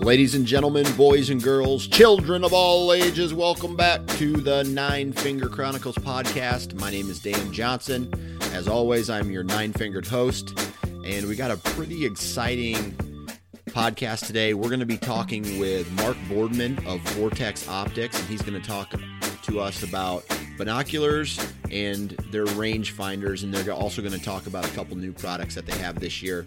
Ladies and gentlemen, boys and girls, children of all ages, welcome back to the Nine Finger Chronicles podcast. My name is Dan Johnson. As always, I'm your nine fingered host, and we got a pretty exciting podcast today. We're going to be talking with Mark Boardman of Vortex Optics, and he's going to talk to us about binoculars and their range finders, and they're also going to talk about a couple new products that they have this year.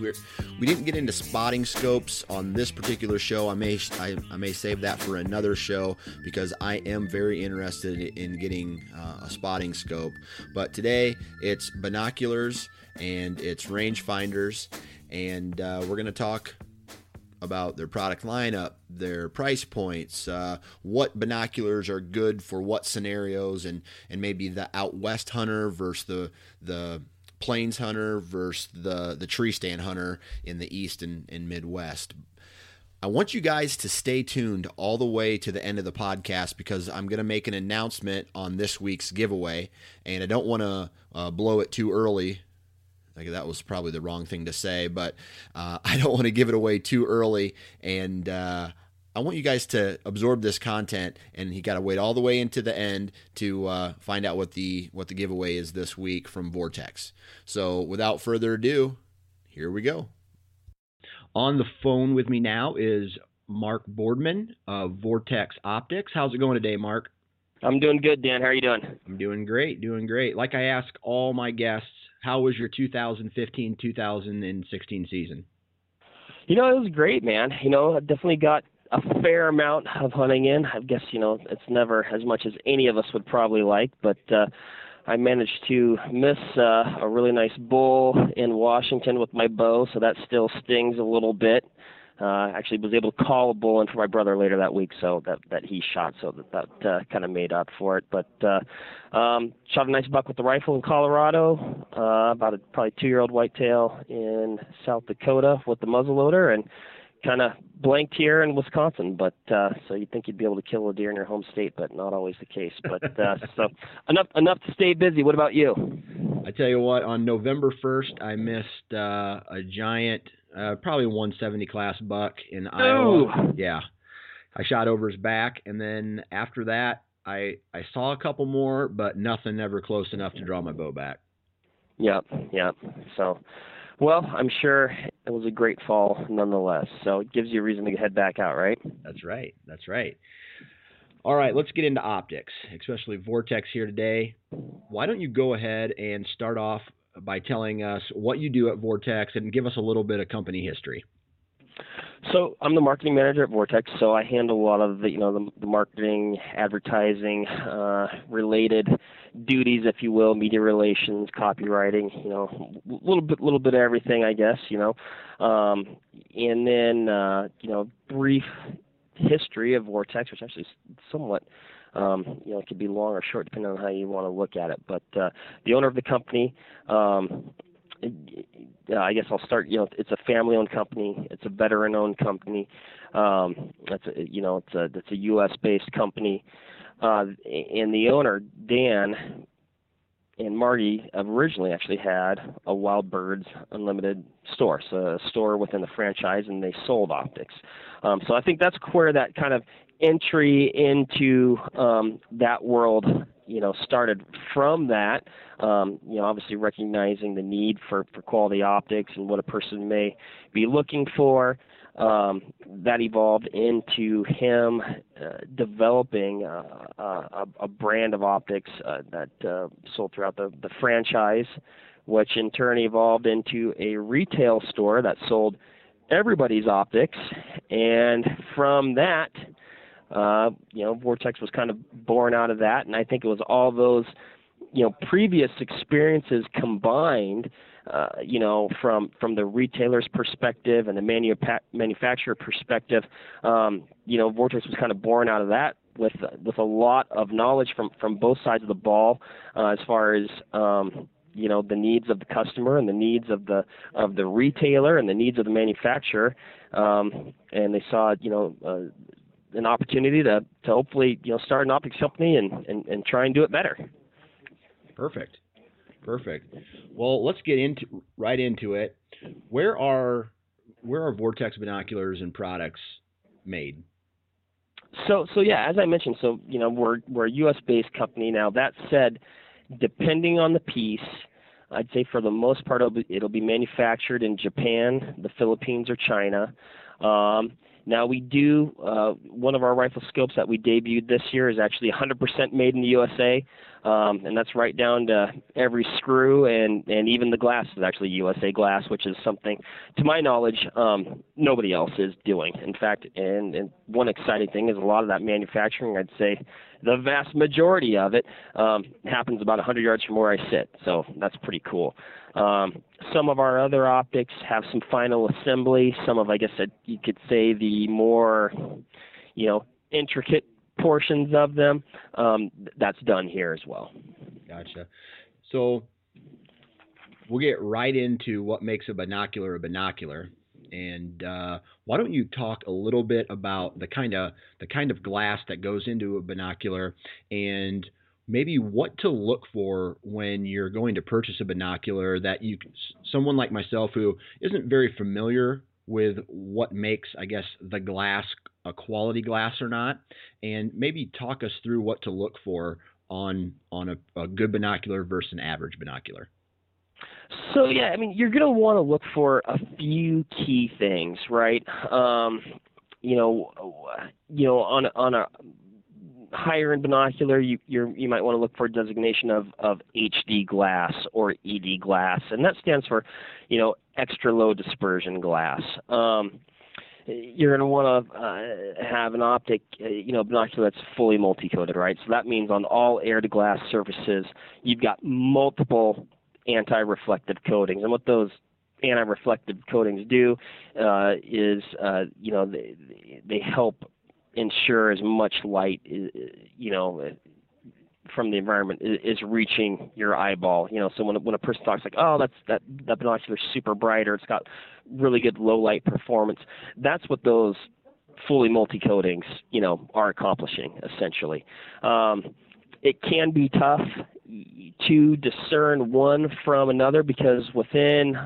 We're, we didn't get into spotting scopes on this particular show. I may I, I may save that for another show because I am very interested in getting uh, a spotting scope. But today it's binoculars and it's rangefinders, and uh, we're to talk about their product lineup, their price points, uh, what binoculars are good for what scenarios, and and maybe the out west hunter versus the the plains hunter versus the the tree stand hunter in the east and, and midwest. I want you guys to stay tuned all the way to the end of the podcast because i'm going to make an announcement on this week's giveaway and i don't want to uh, blow it too early. Like that was probably the wrong thing to say but uh, i don't want to give it away too early and uh, I want you guys to absorb this content, and you got to wait all the way into the end to uh, find out what the what the giveaway is this week from Vortex. So, without further ado, here we go. On the phone with me now is Mark Boardman of Vortex Optics. How's it going today, Mark? I'm doing good, Dan. How are you doing? I'm doing great, doing great. Like I ask all my guests, how was your 2015-2016 season? You know, it was great, man. You know, I definitely got a fair amount of hunting in. I guess you know it's never as much as any of us would probably like, but uh, I managed to miss uh, a really nice bull in Washington with my bow, so that still stings a little bit. Uh, actually, was able to call a bull in for my brother later that week, so that that he shot, so that that uh, kind of made up for it. But uh, um, shot a nice buck with the rifle in Colorado, uh, about a probably two-year-old whitetail in South Dakota with the muzzleloader, and kind of blanked here in Wisconsin, but uh, so you'd think you'd be able to kill a deer in your home state, but not always the case. But uh, so enough enough to stay busy. What about you? I tell you what, on November first, I missed uh, a giant, uh, probably 170 class buck in Iowa. Yeah, I shot over his back, and then after that, I I saw a couple more, but nothing ever close enough to draw my bow back. Yep, yep. So well, I'm sure it was a great fall nonetheless. So it gives you a reason to head back out, right? That's right. That's right. All right, let's get into optics, especially Vortex here today. Why don't you go ahead and start off by telling us what you do at Vortex and give us a little bit of company history? So I'm the marketing manager at Vortex. So I handle a lot of the, you know, the, the marketing, advertising, uh, related duties, if you will, media relations, copywriting. You know, a little bit, little bit of everything, I guess. You know, um, and then uh, you know, brief history of Vortex, which actually is somewhat um, you know, it could be long or short depending on how you want to look at it. But uh, the owner of the company um, uh, I guess I'll start. You know, it's a family-owned company. It's a veteran-owned company. Um, it's a, you know, it's a it's a U.S.-based company, uh, and the owner Dan and Margie originally actually had a Wild Birds Unlimited store, so a store within the franchise, and they sold optics. Um, so I think that's where that kind of entry into um, that world, you know, started from that. Um, you know, obviously recognizing the need for, for quality optics and what a person may be looking for. Um, that evolved into him uh, developing uh, a, a, brand of optics uh, that uh, sold throughout the, the franchise, which in turn evolved into a retail store that sold everybody's optics. And from that, uh, you know, Vortex was kind of born out of that, and I think it was all those, you know, previous experiences combined, uh, you know, from from the retailer's perspective and the manufa- manufacturer perspective. Um, you know, Vortex was kind of born out of that with with a lot of knowledge from from both sides of the ball uh, as far as um, you know the needs of the customer and the needs of the of the retailer and the needs of the manufacturer um, and they saw you know uh, an opportunity to, to hopefully you know start an optics company and, and, and try and do it better. Perfect, perfect. Well, let's get into right into it. Where are where are Vortex binoculars and products made? So so yeah, as I mentioned, so you know we're we're a U.S. based company now. That said, depending on the piece. I'd say for the most part it'll be, it'll be manufactured in Japan, the Philippines, or China. Um, now we do uh, one of our rifle scopes that we debuted this year is actually 100% made in the USA, um, and that's right down to every screw and and even the glass is actually USA glass, which is something, to my knowledge, um, nobody else is doing. In fact, and, and one exciting thing is a lot of that manufacturing, I'd say, the vast majority of it um, happens about 100 yards from where I sit, so that's pretty cool. Um, some of our other optics have some final assembly. Some of, I guess, you could say the more, you know, intricate portions of them. Um, that's done here as well. Gotcha. So we'll get right into what makes a binocular a binocular. And uh, why don't you talk a little bit about the kind of the kind of glass that goes into a binocular and maybe what to look for when you're going to purchase a binocular that you someone like myself who isn't very familiar with what makes I guess the glass a quality glass or not and maybe talk us through what to look for on on a, a good binocular versus an average binocular. So yeah, I mean you're going to want to look for a few key things, right? Um, you know, you know on on a higher in binocular, you you might want to look for a designation of of HD glass or ED glass, and that stands for, you know, extra low dispersion glass. Um, you're going to want to uh, have an optic, uh, you know, binocular that's fully multi-coated, right? So that means on all air-to-glass surfaces, you've got multiple anti-reflective coatings, and what those anti-reflective coatings do uh, is, uh, you know, they, they help ensure as much light, you know, from the environment is reaching your eyeball. You know, so when when a person talks like, oh, that's that that binocular's super bright or it's got really good low light performance, that's what those fully multi coatings, you know, are accomplishing essentially. Um, it can be tough to discern one from another because within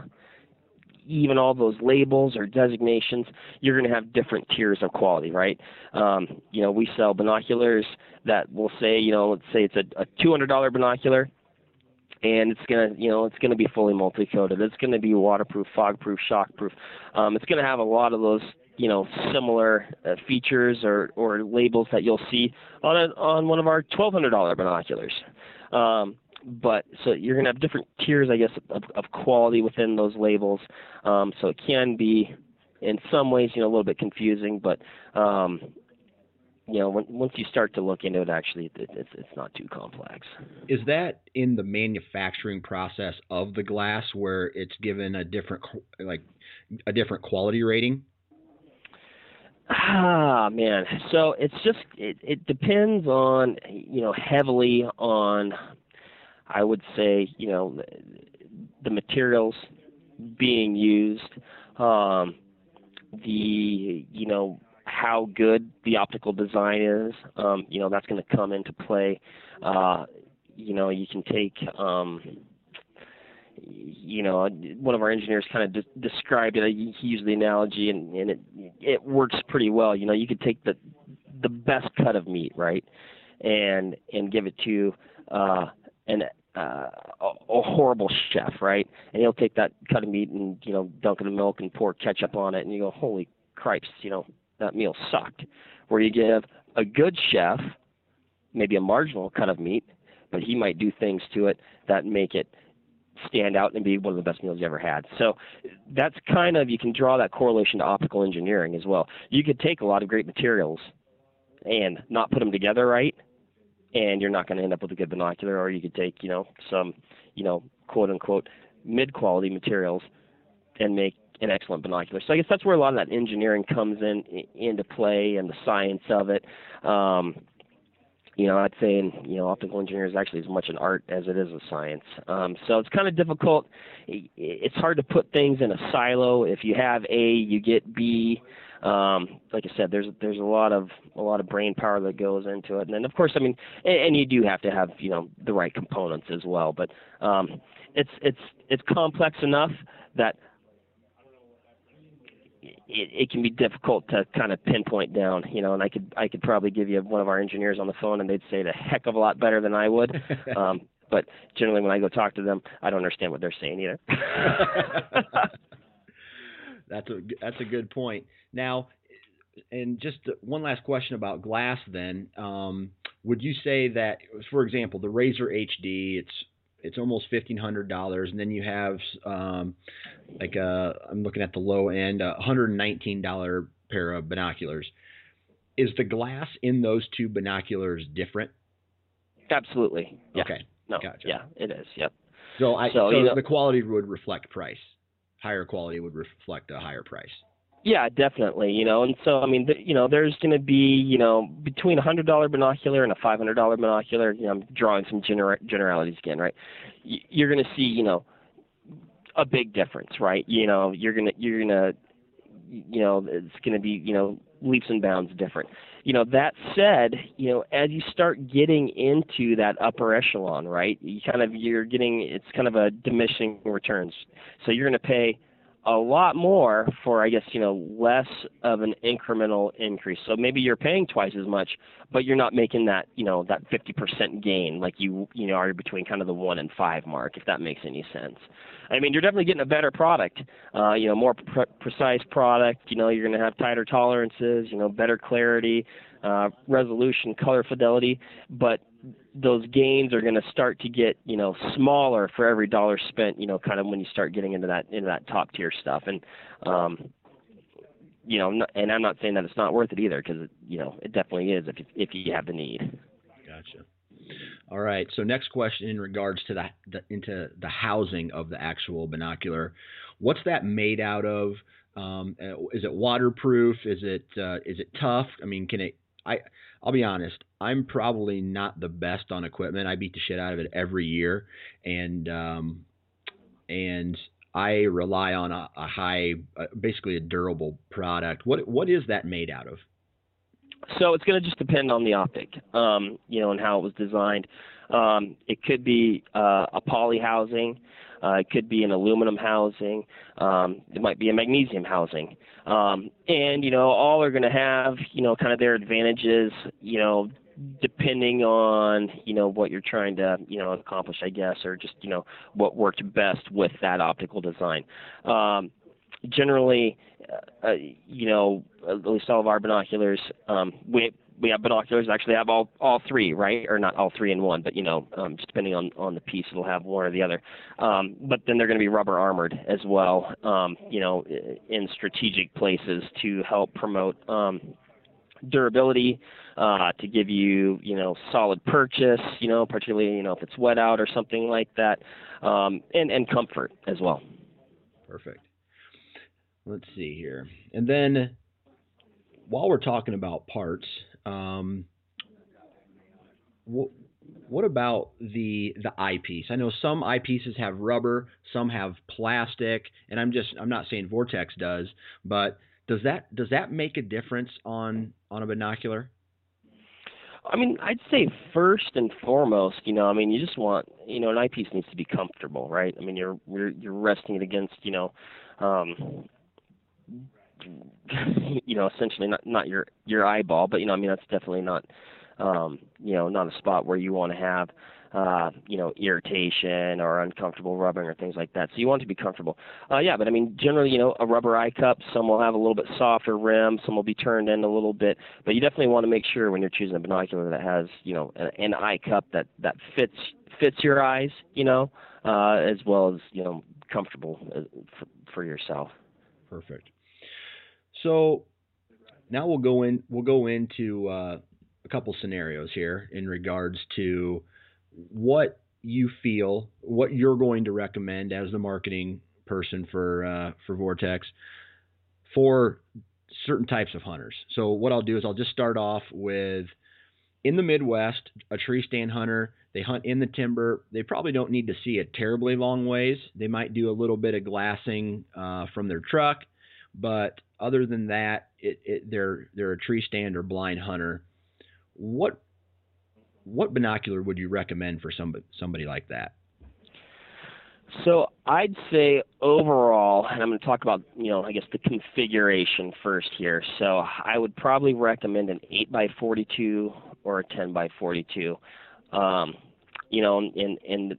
even all those labels or designations, you're going to have different tiers of quality, right? Um, you know, we sell binoculars that will say, you know, let's say it's a, a $200 binocular, and it's gonna, you know, it's gonna be fully multi-coated. It's gonna be waterproof, fog-proof, shock-proof. Um, it's gonna have a lot of those, you know, similar uh, features or or labels that you'll see on a, on one of our $1,200 binoculars. Um, but so you're going to have different tiers, I guess, of, of quality within those labels. Um, so it can be, in some ways, you know, a little bit confusing, but um, you know, when, once you start to look into it, actually, it, it's it's not too complex. Is that in the manufacturing process of the glass where it's given a different, like, a different quality rating? Ah man, so it's just it, it depends on you know heavily on I would say, you know, the materials being used, um, the you know how good the optical design is. Um, you know that's going to come into play. Uh, you know you can take um, you know, one of our engineers kind of de- described it. He used the analogy, and, and it it works pretty well. You know, you could take the the best cut of meat, right, and and give it to uh, an uh, a, a horrible chef, right, and he'll take that cut of meat and you know dunk it in milk and pour ketchup on it, and you go, holy cripes, you know, that meal sucked. Where you give a good chef maybe a marginal cut of meat, but he might do things to it that make it stand out and be one of the best meals you ever had. So that's kind of you can draw that correlation to optical engineering as well. You could take a lot of great materials and not put them together right, and you're not going to end up with a good binocular. Or you could take you know some you know quote unquote mid quality materials and make an excellent binocular. So I guess that's where a lot of that engineering comes in into play and the science of it. Um, you know, I'd say, you know, optical engineering is actually as much an art as it is a science. Um, so it's kind of difficult. It's hard to put things in a silo. If you have A, you get B. Um, like I said, there's there's a lot of a lot of brain power that goes into it, and then of course, I mean, and, and you do have to have you know the right components as well. But um, it's it's it's complex enough that it, it can be difficult to kind of pinpoint down, you know, and I could I could probably give you one of our engineers on the phone and they'd say it a heck of a lot better than I would. um, but generally, when I go talk to them, I don't understand what they're saying either. that's a that's a good point. Now, and just one last question about glass. Then, um, would you say that, for example, the Razor HD, it's it's almost fifteen hundred dollars, and then you have um, like a I'm looking at the low end, a hundred and nineteen dollar pair of binoculars. Is the glass in those two binoculars different? Absolutely. Yeah. Okay. No. Gotcha. Yeah, it is. Yep. So I So, so you know- the quality would reflect price. Higher quality would reflect a higher price. Yeah, definitely. You know, and so I mean, th- you know, there's going to be, you know, between a hundred dollar binocular and a five hundred dollar binocular. You know, I'm drawing some gener- generalities again, right? Y- you're going to see, you know, a big difference, right? You know, you're gonna you're gonna, you know, it's going to be, you know, leaps and bounds different. You know, that said, you know, as you start getting into that upper echelon, right? You kind of you're getting it's kind of a diminishing returns. So you're going to pay a lot more for I guess you know less of an incremental increase. So maybe you're paying twice as much, but you're not making that you know that 50% gain like you you know are between kind of the one and five mark, if that makes any sense. I mean, you're definitely getting a better product, uh, you know, more pre- precise product. You know, you're going to have tighter tolerances, you know, better clarity, uh, resolution, color fidelity, but those gains are going to start to get you know smaller for every dollar spent you know kind of when you start getting into that into that top tier stuff and um you know and I'm not saying that it's not worth it either because you know it definitely is if you, if you have the need Gotcha. All right. So next question in regards to the, the into the housing of the actual binocular, what's that made out of? Um, uh, is it waterproof? Is it uh, is it tough? I mean, can it? I I'll be honest. I'm probably not the best on equipment. I beat the shit out of it every year, and um, and I rely on a, a high, uh, basically a durable product. What what is that made out of? So it's going to just depend on the optic, um, you know, and how it was designed. Um, it could be uh, a poly housing. Uh, it could be an aluminum housing. Um, it might be a magnesium housing. Um, and, you know, all are going to have, you know, kind of their advantages, you know, depending on, you know, what you're trying to, you know, accomplish, I guess, or just, you know, what worked best with that optical design. Um, generally, uh, you know, at least all of our binoculars, um, we we have binoculars actually have all all three, right? Or not all three in one, but you know, um, just depending on on the piece, it'll have one or the other. Um, but then they're going to be rubber armored as well, um, you know, in strategic places to help promote um, durability, uh, to give you you know solid purchase, you know, particularly you know if it's wet out or something like that, um, and and comfort as well. Perfect. Let's see here. And then while we're talking about parts, um, wh- what about the the eyepiece? I know some eyepieces have rubber, some have plastic, and I'm just I'm not saying Vortex does, but does that does that make a difference on on a binocular? I mean, I'd say first and foremost, you know, I mean, you just want, you know, an eyepiece needs to be comfortable, right? I mean, you're you're, you're resting it against, you know, um, you know, essentially not not your your eyeball, but you know, I mean, that's definitely not um, you know, not a spot where you want to have, uh, you know, irritation or uncomfortable rubbing or things like that. So you want to be comfortable. Uh, yeah, but I mean, generally, you know, a rubber eye cup, some will have a little bit softer rim, some will be turned in a little bit, but you definitely want to make sure when you're choosing a binocular that has, you know, an, an eye cup that that fits fits your eyes, you know, uh, as well as you know, comfortable uh, for, for yourself. Perfect. So now we'll go in. We'll go into uh, a couple scenarios here in regards to what you feel, what you're going to recommend as the marketing person for uh, for Vortex for certain types of hunters. So what I'll do is I'll just start off with in the Midwest, a tree stand hunter, they hunt in the timber. They probably don't need to see it terribly long ways. They might do a little bit of glassing uh, from their truck, but other than that, it, it, they're they're a tree stand or blind hunter what what binocular would you recommend for somebody somebody like that? So I'd say overall, and I'm going to talk about you know I guess the configuration first here. So I would probably recommend an 8 by 42 or a 10 by 42. Um, you know, in in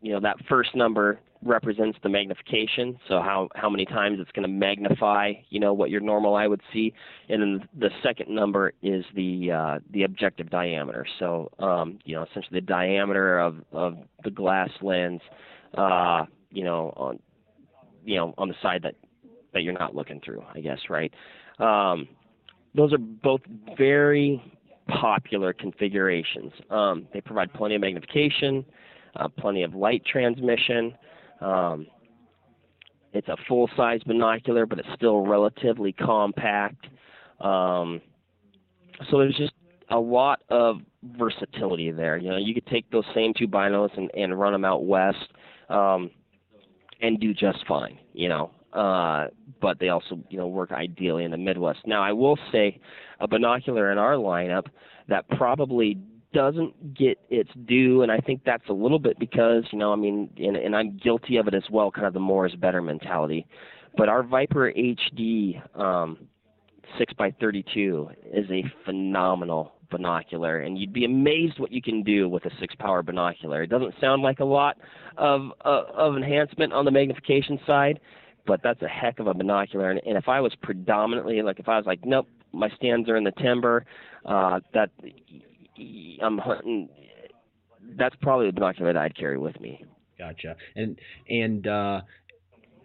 you know that first number represents the magnification, so how how many times it's going to magnify, you know, what your normal eye would see, and then the second number is the uh, the objective diameter. So, um, you know, essentially the diameter of of the glass lens, uh, you know, on you know on the side that that you're not looking through, I guess, right? Um, those are both very popular configurations. Um, they provide plenty of magnification, uh, plenty of light transmission. Um, it's a full size binocular, but it's still relatively compact. Um, so there's just a lot of versatility there. You know, you could take those same two binos and, and run them out west um, and do just fine. You know, uh, but they also you know work ideally in the Midwest. Now I will say a binocular in our lineup that probably doesn't get its due, and I think that's a little bit because you know, I mean, and, and I'm guilty of it as well, kind of the more is better mentality. But our Viper HD um, six by thirty-two is a phenomenal binocular, and you'd be amazed what you can do with a six-power binocular. It doesn't sound like a lot of uh, of enhancement on the magnification side, but that's a heck of a binocular. And, and if I was predominantly like, if I was like, nope, my stands are in the timber, uh, that I'm hunting. That's probably the binocular that I'd carry with me. Gotcha. And and uh,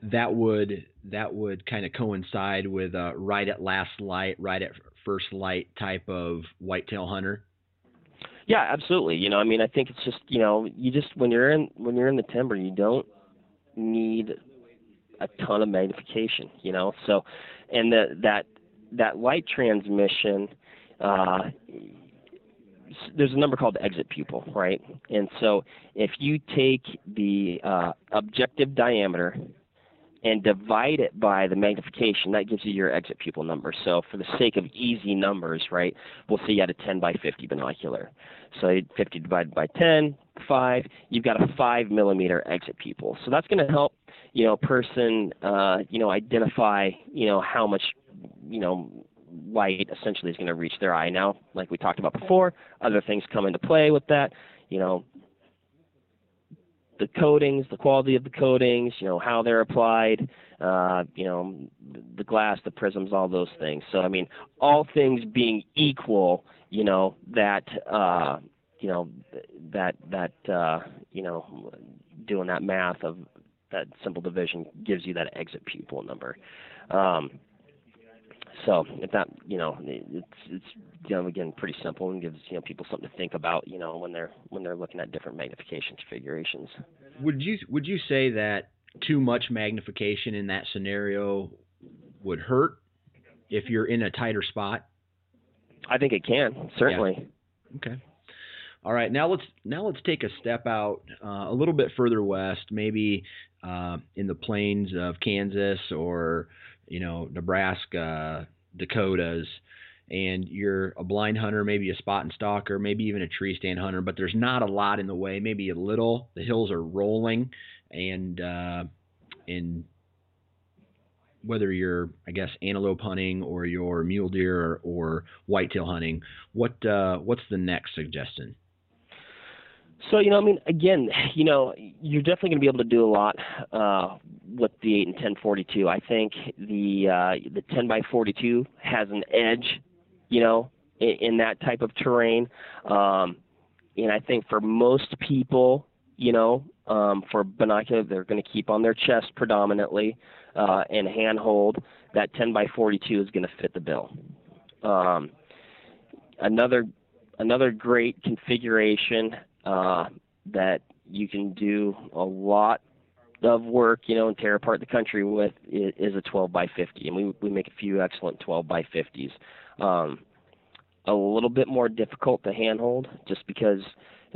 that would that would kind of coincide with uh, right at last light, right at first light type of whitetail hunter. Yeah, absolutely. You know, I mean, I think it's just you know, you just when you're in when you're in the timber, you don't need a ton of magnification. You know, so and the, that that light transmission. Uh, there's a number called exit pupil, right? And so if you take the uh, objective diameter and divide it by the magnification, that gives you your exit pupil number. So for the sake of easy numbers, right, we'll say you had a 10 by 50 binocular. So 50 divided by 10, 5, you've got a 5 millimeter exit pupil. So that's going to help, you know, a person, uh, you know, identify, you know, how much, you know, light essentially is going to reach their eye. Now, like we talked about before, other things come into play with that. You know, the coatings, the quality of the coatings, you know, how they're applied, uh, you know, the glass, the prisms, all those things. So, I mean, all things being equal, you know, that, uh, you know, that, that, uh, you know, doing that math of that simple division gives you that exit pupil number. Um, so if that you know it's it's you know again pretty simple and gives you know people something to think about you know when they're when they're looking at different magnification configurations. Would you would you say that too much magnification in that scenario would hurt if you're in a tighter spot? I think it can certainly. Yeah. Okay. All right, now let's now let's take a step out uh, a little bit further west, maybe uh, in the plains of Kansas or you know Nebraska, Dakotas, and you're a blind hunter, maybe a spot and stalker, maybe even a tree stand hunter, but there's not a lot in the way, maybe a little. The hills are rolling, and uh, and whether you're, I guess, antelope hunting or you're mule deer or, or whitetail hunting, what uh, what's the next suggestion? So you know, I mean, again, you know, you're definitely going to be able to do a lot uh, with the eight and ten forty two. I think the uh, the ten by forty two has an edge, you know, in, in that type of terrain. Um, and I think for most people, you know, um, for binocular, they're going to keep on their chest predominantly uh, and handhold. That 10 by 42 is going to fit the bill. Um, another another great configuration uh, that you can do a lot of work, you know, and tear apart the country with is, is a 12 by 50, and we we make a few excellent 12 by 50s. Um, a little bit more difficult to handhold, just because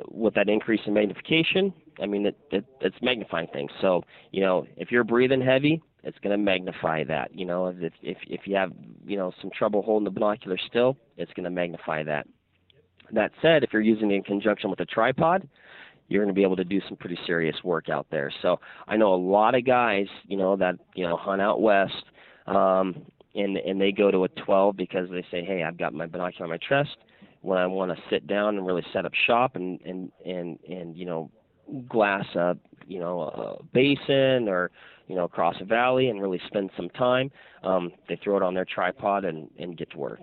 with that increase in magnification, I mean, it, it, it's magnifying things. So, you know, if you're breathing heavy, it's going to magnify that. You know, if if if you have you know some trouble holding the binocular still, it's going to magnify that. That said, if you're using it in conjunction with a tripod, you're going to be able to do some pretty serious work out there. So I know a lot of guys, you know, that you know hunt out west, um, and and they go to a 12 because they say, hey, I've got my binocular on my chest. When I want to sit down and really set up shop and and and and you know glass a you know a basin or you know across a valley and really spend some time, um, they throw it on their tripod and and get to work.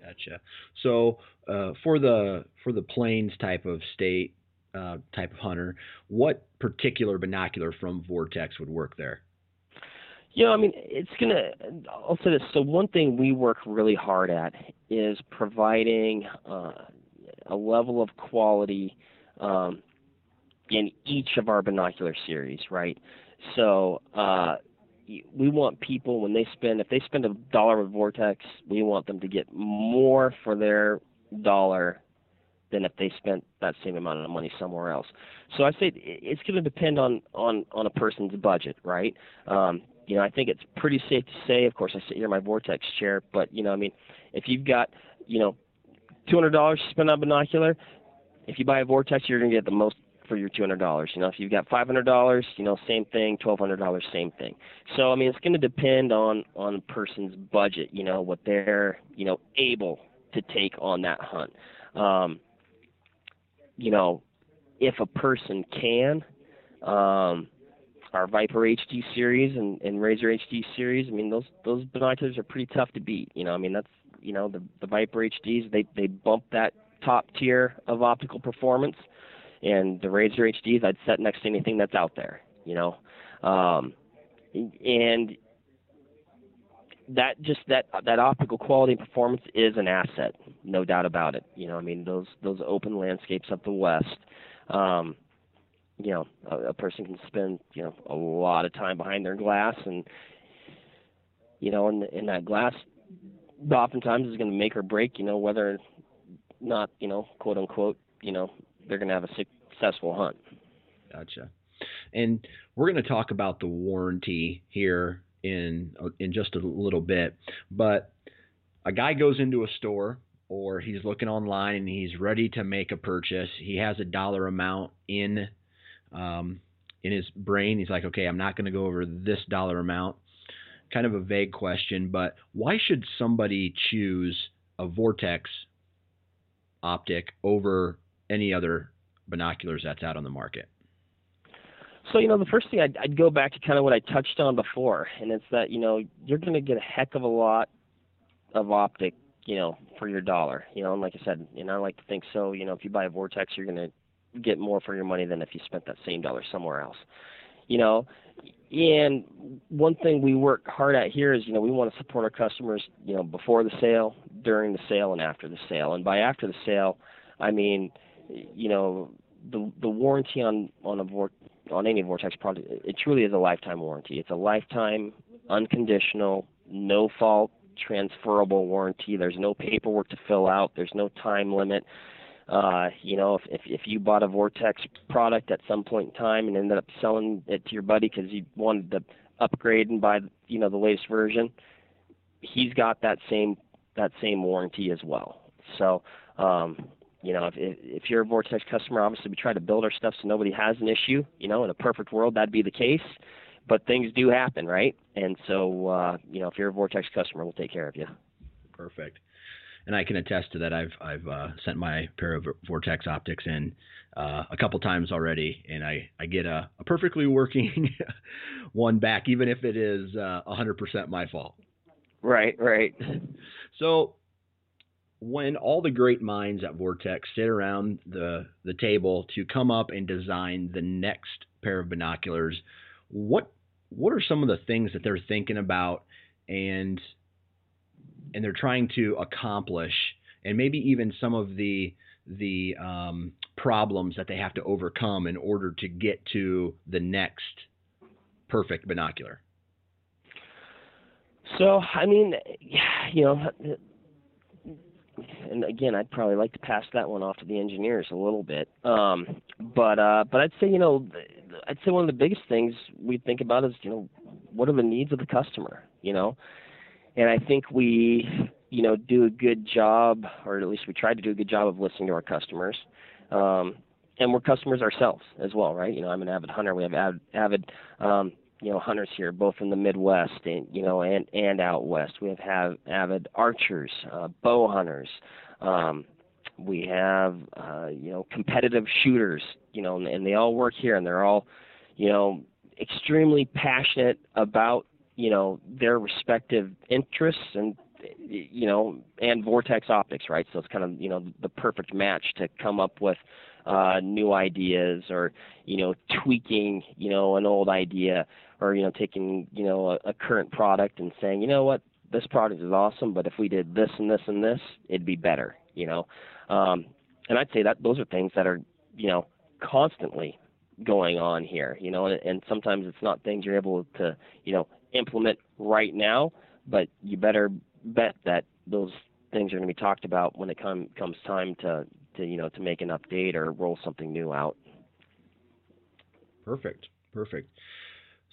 Gotcha. So uh, for the for the plains type of state uh, type of hunter, what particular binocular from Vortex would work there? Know, I mean, it's gonna. I'll say this. So one thing we work really hard at is providing uh, a level of quality um, in each of our binocular series, right? So uh, we want people when they spend if they spend a dollar with Vortex, we want them to get more for their dollar than if they spent that same amount of money somewhere else. So I say it's going to depend on on on a person's budget, right? Um, you know, I think it's pretty safe to say. Of course, I sit here in my Vortex chair, but you know, I mean, if you've got you know two hundred dollars to spend on binocular, if you buy a Vortex, you're going to get the most for your two hundred dollars. You know, if you've got five hundred dollars, you know, same thing. Twelve hundred dollars, same thing. So I mean, it's going to depend on on a person's budget. You know, what they're you know able to take on that hunt. Um, you know, if a person can, um, our Viper HD series and, and Razor HD series, I mean, those those binoculars are pretty tough to beat. You know, I mean, that's you know the the Viper HDs they they bump that top tier of optical performance and the Razor HDs I'd set next to anything that's out there, you know. Um, and that just that that optical quality and performance is an asset, no doubt about it. You know, I mean those those open landscapes of the West. Um, you know, a, a person can spend you know a lot of time behind their glass, and you know, and in that glass, oftentimes is going to make or break. You know, whether or not you know, quote unquote, you know, they're going to have a successful hunt. Gotcha. And we're going to talk about the warranty here in in just a little bit, but a guy goes into a store or he's looking online and he's ready to make a purchase. He has a dollar amount in um, in his brain. He's like, okay, I'm not going to go over this dollar amount. Kind of a vague question, but why should somebody choose a Vortex optic over any other binoculars that's out on the market? So you know, the first thing I'd, I'd go back to kind of what I touched on before, and it's that you know you're going to get a heck of a lot of optic, you know, for your dollar. You know, and like I said, know, I like to think so. You know, if you buy a Vortex, you're going to get more for your money than if you spent that same dollar somewhere else. You know, and one thing we work hard at here is, you know, we want to support our customers, you know, before the sale, during the sale, and after the sale. And by after the sale, I mean, you know, the the warranty on on a vor- on any Vortex product, it truly is a lifetime warranty. It's a lifetime, unconditional, no fault, transferable warranty. There's no paperwork to fill out. There's no time limit. uh, you know, if, if if you bought a Vortex product at some point in time and ended up selling it to your buddy because you wanted to upgrade and buy, you know, the latest version, he's got that same that same warranty as well. So, um, you know, if if you're a Vortex customer, obviously we try to build our stuff so nobody has an issue. You know, in a perfect world, that'd be the case, but things do happen, right? And so, uh, you know, if you're a Vortex customer, we'll take care of you. Perfect and I can attest to that. I've I've uh, sent my pair of Vortex optics in uh, a couple times already, and I I get a, a perfectly working one back, even if it is uh, 100% my fault. Right, right. So when all the great minds at Vortex sit around the the table to come up and design the next pair of binoculars, what what are some of the things that they're thinking about and and they're trying to accomplish, and maybe even some of the the um, problems that they have to overcome in order to get to the next perfect binocular? So, I mean, you know, and again, I'd probably like to pass that one off to the engineers a little bit. Um, but uh, but I'd say, you know, I'd say one of the biggest things we think about is, you know, what are the needs of the customer? You know, and I think we, you know, do a good job, or at least we try to do a good job of listening to our customers. Um, and we're customers ourselves as well, right? You know, I'm an avid hunter. We have avid, avid um, you know, hunters here, both in the Midwest and you know, and and out west. We have have avid archers, uh, bow hunters. Um, we have uh, you know competitive shooters, you know, and, and they all work here, and they're all, you know, extremely passionate about you know their respective interests and you know and vortex optics right so it's kind of you know the perfect match to come up with uh new ideas or you know tweaking you know an old idea or you know taking you know a, a current product and saying you know what? This product is awesome but if we did this and this and this it'd be better you know? Um and i'd say that those are things that are you know constantly going on here you know and, and sometimes it's not things you're able to you know implement right now, but you better bet that those things are going to be talked about when it come, comes time to, to you know to make an update or roll something new out. Perfect, perfect.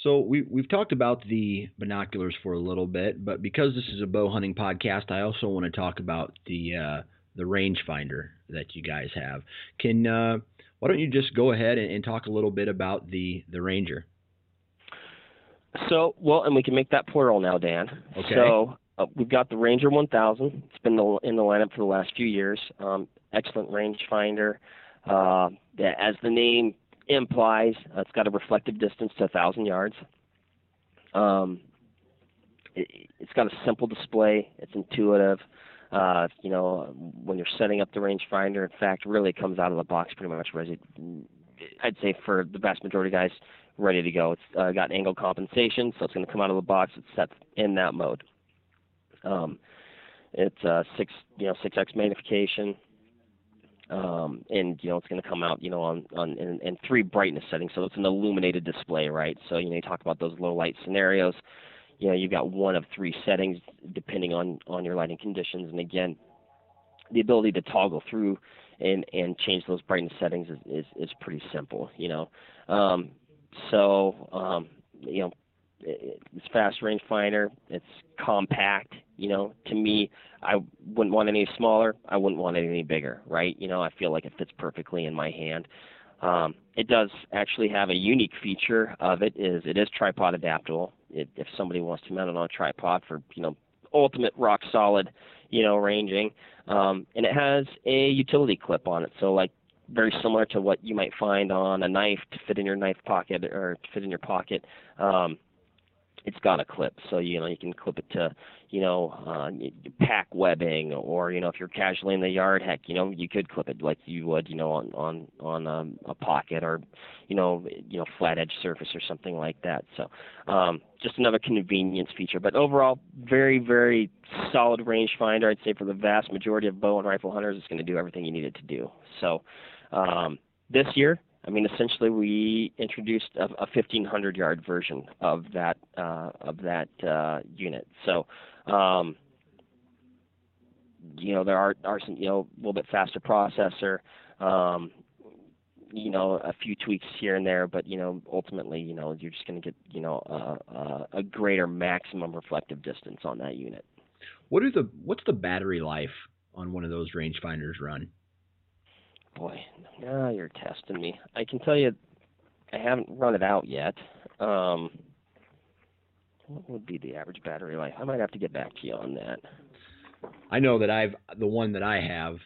So we we've talked about the binoculars for a little bit, but because this is a bow hunting podcast, I also want to talk about the uh, the rangefinder that you guys have. Can uh, why don't you just go ahead and, and, talk a little bit about the the Ranger? So, well, and we can make that plural now, Dan. Okay. So uh, we've got the Ranger 1000. It's been the, in the lineup for the last few years. Um, excellent rangefinder. Uh, as the name implies, uh, it's got a reflective distance to 1,000 yards. Um, it, it's got a simple display. It's intuitive. Uh, you know, when you're setting up the rangefinder, in fact, really comes out of the box pretty much ready. I'd say for the vast majority of guys, ready to go. It's uh, got angle compensation, so it's going to come out of the box. It's set in that mode. Um, it's uh, six, you know, six x magnification, um, and you know it's going to come out, you know, on on in, in three brightness settings. So it's an illuminated display, right? So you know, you talk about those low light scenarios. You know, you've got one of three settings depending on on your lighting conditions, and again, the ability to toggle through and and change those brightness settings is is, is pretty simple. You know, um, so um, you know, it's fast range finder. It's compact. You know, to me, I wouldn't want any smaller. I wouldn't want any bigger. Right? You know, I feel like it fits perfectly in my hand. Um, it does actually have a unique feature of it is it is tripod adaptable. It, if somebody wants to mount it on a tripod for you know ultimate rock solid you know ranging, um, and it has a utility clip on it. So like very similar to what you might find on a knife to fit in your knife pocket or to fit in your pocket. Um, it's got a clip, so you know you can clip it to, you know, uh, pack webbing, or you know if you're casually in the yard, heck, you know you could clip it like you would, you know, on on on um, a pocket or, you know, you know flat edge surface or something like that. So, um, just another convenience feature. But overall, very very solid rangefinder. I'd say for the vast majority of bow and rifle hunters, it's going to do everything you need it to do. So, um, this year, I mean, essentially, we introduced a, a 1500 yard version of that uh, of that uh, unit. So, um, you know there are are some you know a little bit faster processor. Um, you know a few tweaks here and there, but you know ultimately you know you're just going to get you know a, a, greater maximum reflective distance on that unit. What are the what's the battery life on one of those rangefinders run? Boy, now you're testing me. I can tell you, I haven't run it out yet. Um, what would be the average battery life? I might have to get back to you on that. I know that I've the one that I have.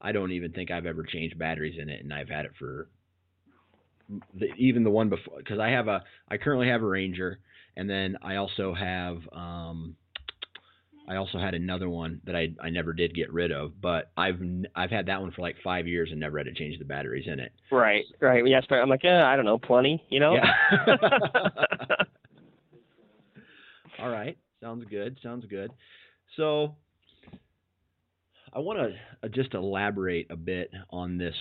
I don't even think I've ever changed batteries in it, and I've had it for the, even the one before because I have a I currently have a Ranger, and then I also have um, I also had another one that I I never did get rid of, but I've I've had that one for like five years and never had to change the batteries in it. Right, right. Yeah, I'm like, eh, I don't know, plenty, you know. Yeah. All right, sounds good. Sounds good. So I want to uh, just elaborate a bit on this.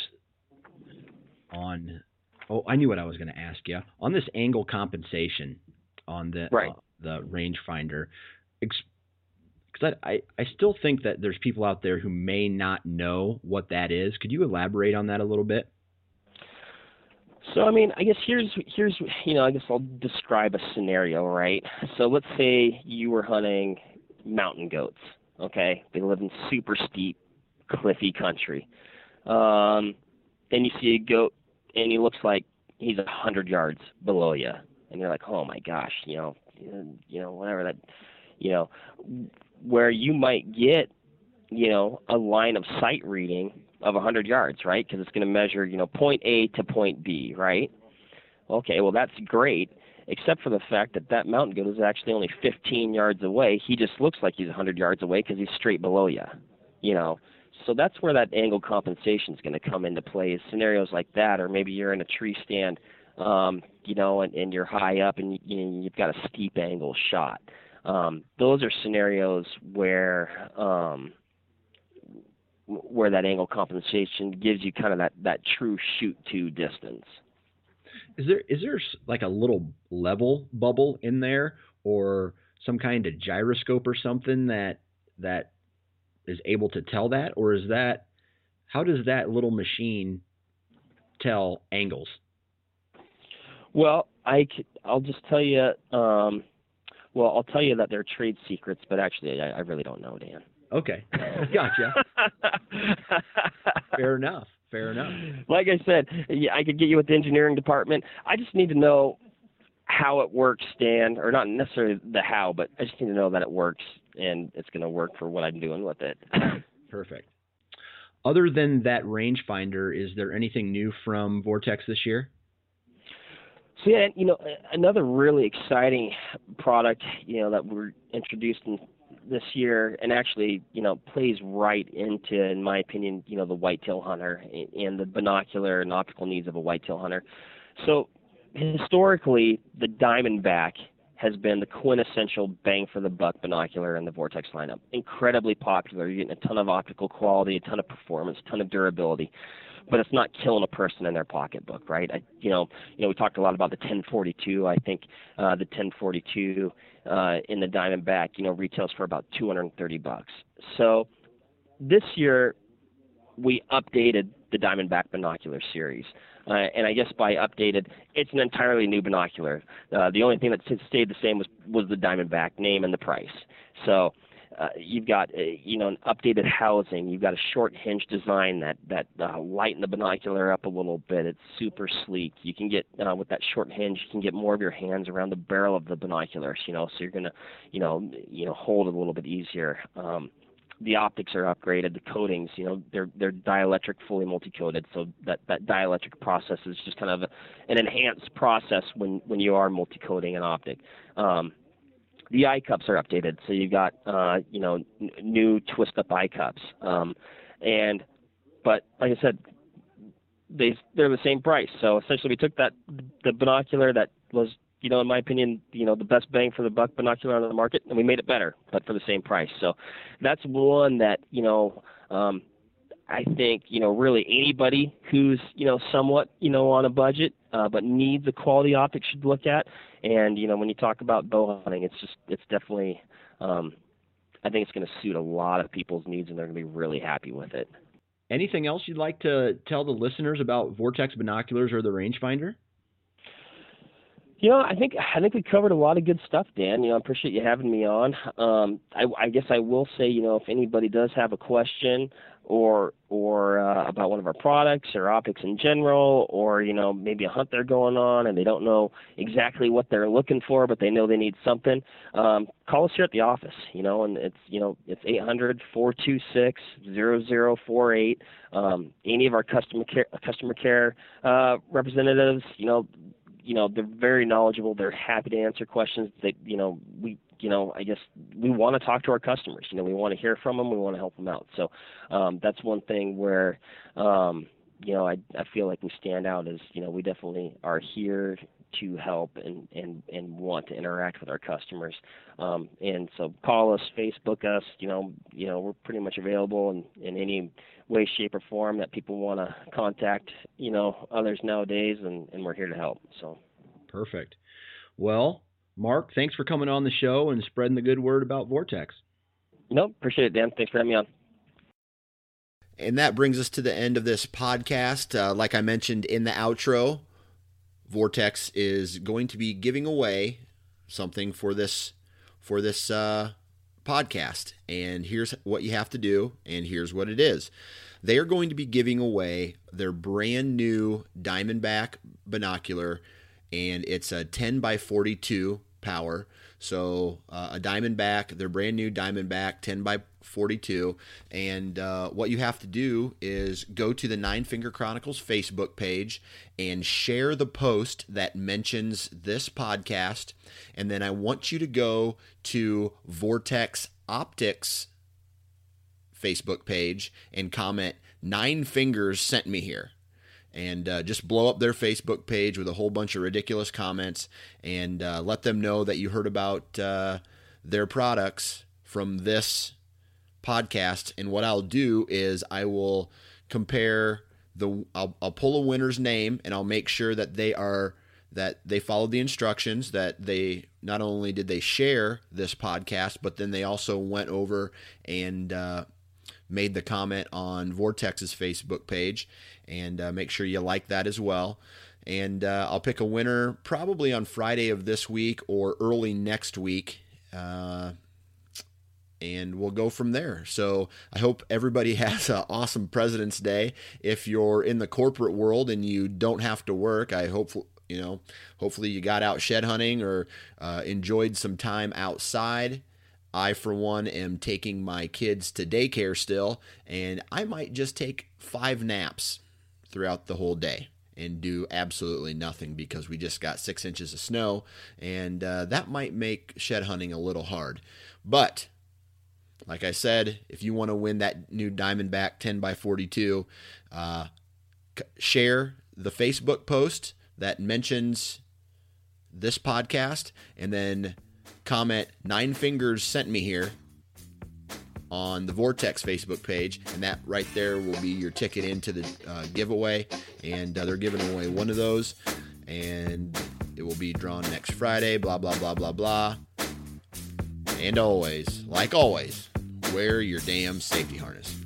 On oh, I knew what I was going to ask you on this angle compensation on the right. uh, the rangefinder. Because I, I I still think that there's people out there who may not know what that is. Could you elaborate on that a little bit? So I mean, I guess here's here's you know I guess I'll describe a scenario, right? So let's say you were hunting mountain goats. Okay, they live in super steep, cliffy country. Um, then you see a goat, and he looks like he's a hundred yards below you, and you're like, oh my gosh, you know, you know, whatever that, you know, where you might get, you know, a line of sight reading of 100 yards, right? Because it's going to measure, you know, point A to point B, right? Okay, well that's great, except for the fact that that mountain goat is actually only 15 yards away. He just looks like he's 100 yards away because he's straight below you, you know. So that's where that angle compensation is going to come into play. Is scenarios like that, or maybe you're in a tree stand, um, you know, and, and you're high up and you, know, you've got a steep angle shot. Um, those are scenarios where um, where that angle compensation gives you kind of that that true shoot to distance. Is there is there like a little level bubble in there, or some kind of gyroscope or something that that is able to tell that, or is that how does that little machine tell angles? Well, I I'll just tell you. Um, well, I'll tell you that they're trade secrets, but actually, I, I really don't know, Dan. Okay, gotcha. Fair enough. Fair enough. Like I said, I could get you with the engineering department. I just need to know how it works, Dan, or not necessarily the how, but I just need to know that it works and it's going to work for what I'm doing with it. Perfect. Other than that rangefinder, is there anything new from Vortex this year? So yeah, you know, another really exciting product, you know, that we're introduced in this year, and actually, you know, plays right into, in my opinion, you know, the whitetail hunter and the binocular and optical needs of a whitetail hunter. So historically, the Diamondback has been the quintessential bang for the buck binocular in the Vortex lineup. Incredibly popular. You're getting a ton of optical quality, a ton of performance, a ton of durability but it's not killing a person in their pocketbook, right? I, you know, you know, we talked a lot about the 1042. I think uh, the 1042 uh, in the Diamondback, you know, retails for about 230 bucks. So this year we updated the Diamondback binocular series. Uh, and I guess by updated, it's an entirely new binocular. Uh, the only thing that stayed the same was was the Diamondback name and the price. So uh, you've got uh, you know an updated housing. You've got a short hinge design that that uh, lighten the binocular up a little bit. It's super sleek. You can get uh, with that short hinge, you can get more of your hands around the barrel of the binoculars. You know, so you're gonna you know you know hold it a little bit easier. Um, the optics are upgraded. The coatings, you know, they're they're dielectric, fully multi-coated. So that that dielectric process is just kind of an enhanced process when when you are multi-coating an optic. Um, the eye cups are updated, so you've got uh, you know n- new twist up eye cups. Um, and but like I said, they they're the same price. So essentially, we took that the binocular that was you know in my opinion you know the best bang for the buck binocular on the market, and we made it better, but for the same price. So that's one that you know. Um, I think you know really anybody who's you know somewhat you know on a budget uh, but needs a quality optic should look at. And you know when you talk about bow hunting, it's just it's definitely um, I think it's going to suit a lot of people's needs, and they're going to be really happy with it. Anything else you'd like to tell the listeners about Vortex binoculars or the rangefinder? You know, I think I think we covered a lot of good stuff, Dan. You know, I appreciate you having me on. Um, I, I guess I will say, you know, if anybody does have a question or or uh, about one of our products or optics in general, or you know maybe a hunt they're going on and they don't know exactly what they're looking for, but they know they need something. Um, call us here at the office. You know, and it's you know it's eight hundred four two six zero zero four eight. Um, any of our customer care customer care uh, representatives, you know, you know they're very knowledgeable. They're happy to answer questions. They you know we you know, I guess we want to talk to our customers. You know, we want to hear from them. We want to help them out. So um, that's one thing where, um, you know, I I feel like we stand out as you know we definitely are here to help and and and want to interact with our customers. Um, and so call us, Facebook us. You know, you know we're pretty much available in in any way, shape, or form that people want to contact. You know, others nowadays, and and we're here to help. So perfect. Well, Mark, thanks for coming on the show and spreading the good word about Vortex. No, appreciate it, Dan. Thanks for having me on. And that brings us to the end of this podcast. Uh, like I mentioned in the outro, Vortex is going to be giving away something for this for this uh, podcast. And here's what you have to do, and here's what it is. They are going to be giving away their brand new Diamondback binocular and it's a 10 by 42 power. So uh, a Diamondback, their brand new Diamondback 10 by 42. And uh, what you have to do is go to the Nine Finger Chronicles Facebook page and share the post that mentions this podcast. And then I want you to go to Vortex Optics Facebook page and comment Nine Fingers sent me here and uh, just blow up their Facebook page with a whole bunch of ridiculous comments and uh, let them know that you heard about uh, their products from this podcast. And what I'll do is I will compare the I'll, I'll pull a winner's name and I'll make sure that they are that they followed the instructions that they not only did they share this podcast but then they also went over and uh, made the comment on Vortex's Facebook page, and uh, make sure you like that as well. And uh, I'll pick a winner probably on Friday of this week or early next week. Uh, and we'll go from there. So I hope everybody has an awesome President's Day. If you're in the corporate world and you don't have to work, I hope you know. Hopefully you got out shed hunting or uh, enjoyed some time outside. I, for one, am taking my kids to daycare still, and I might just take five naps throughout the whole day and do absolutely nothing because we just got six inches of snow, and uh, that might make shed hunting a little hard. But like I said, if you want to win that new Diamondback 10 by 42, uh, share the Facebook post that mentions this podcast, and then comment Nine Fingers sent me here on the Vortex Facebook page, and that right there will be your ticket into the uh, giveaway. And uh, they're giving away one of those, and it will be drawn next Friday. Blah blah blah blah blah. And always, like always, wear your damn safety harness.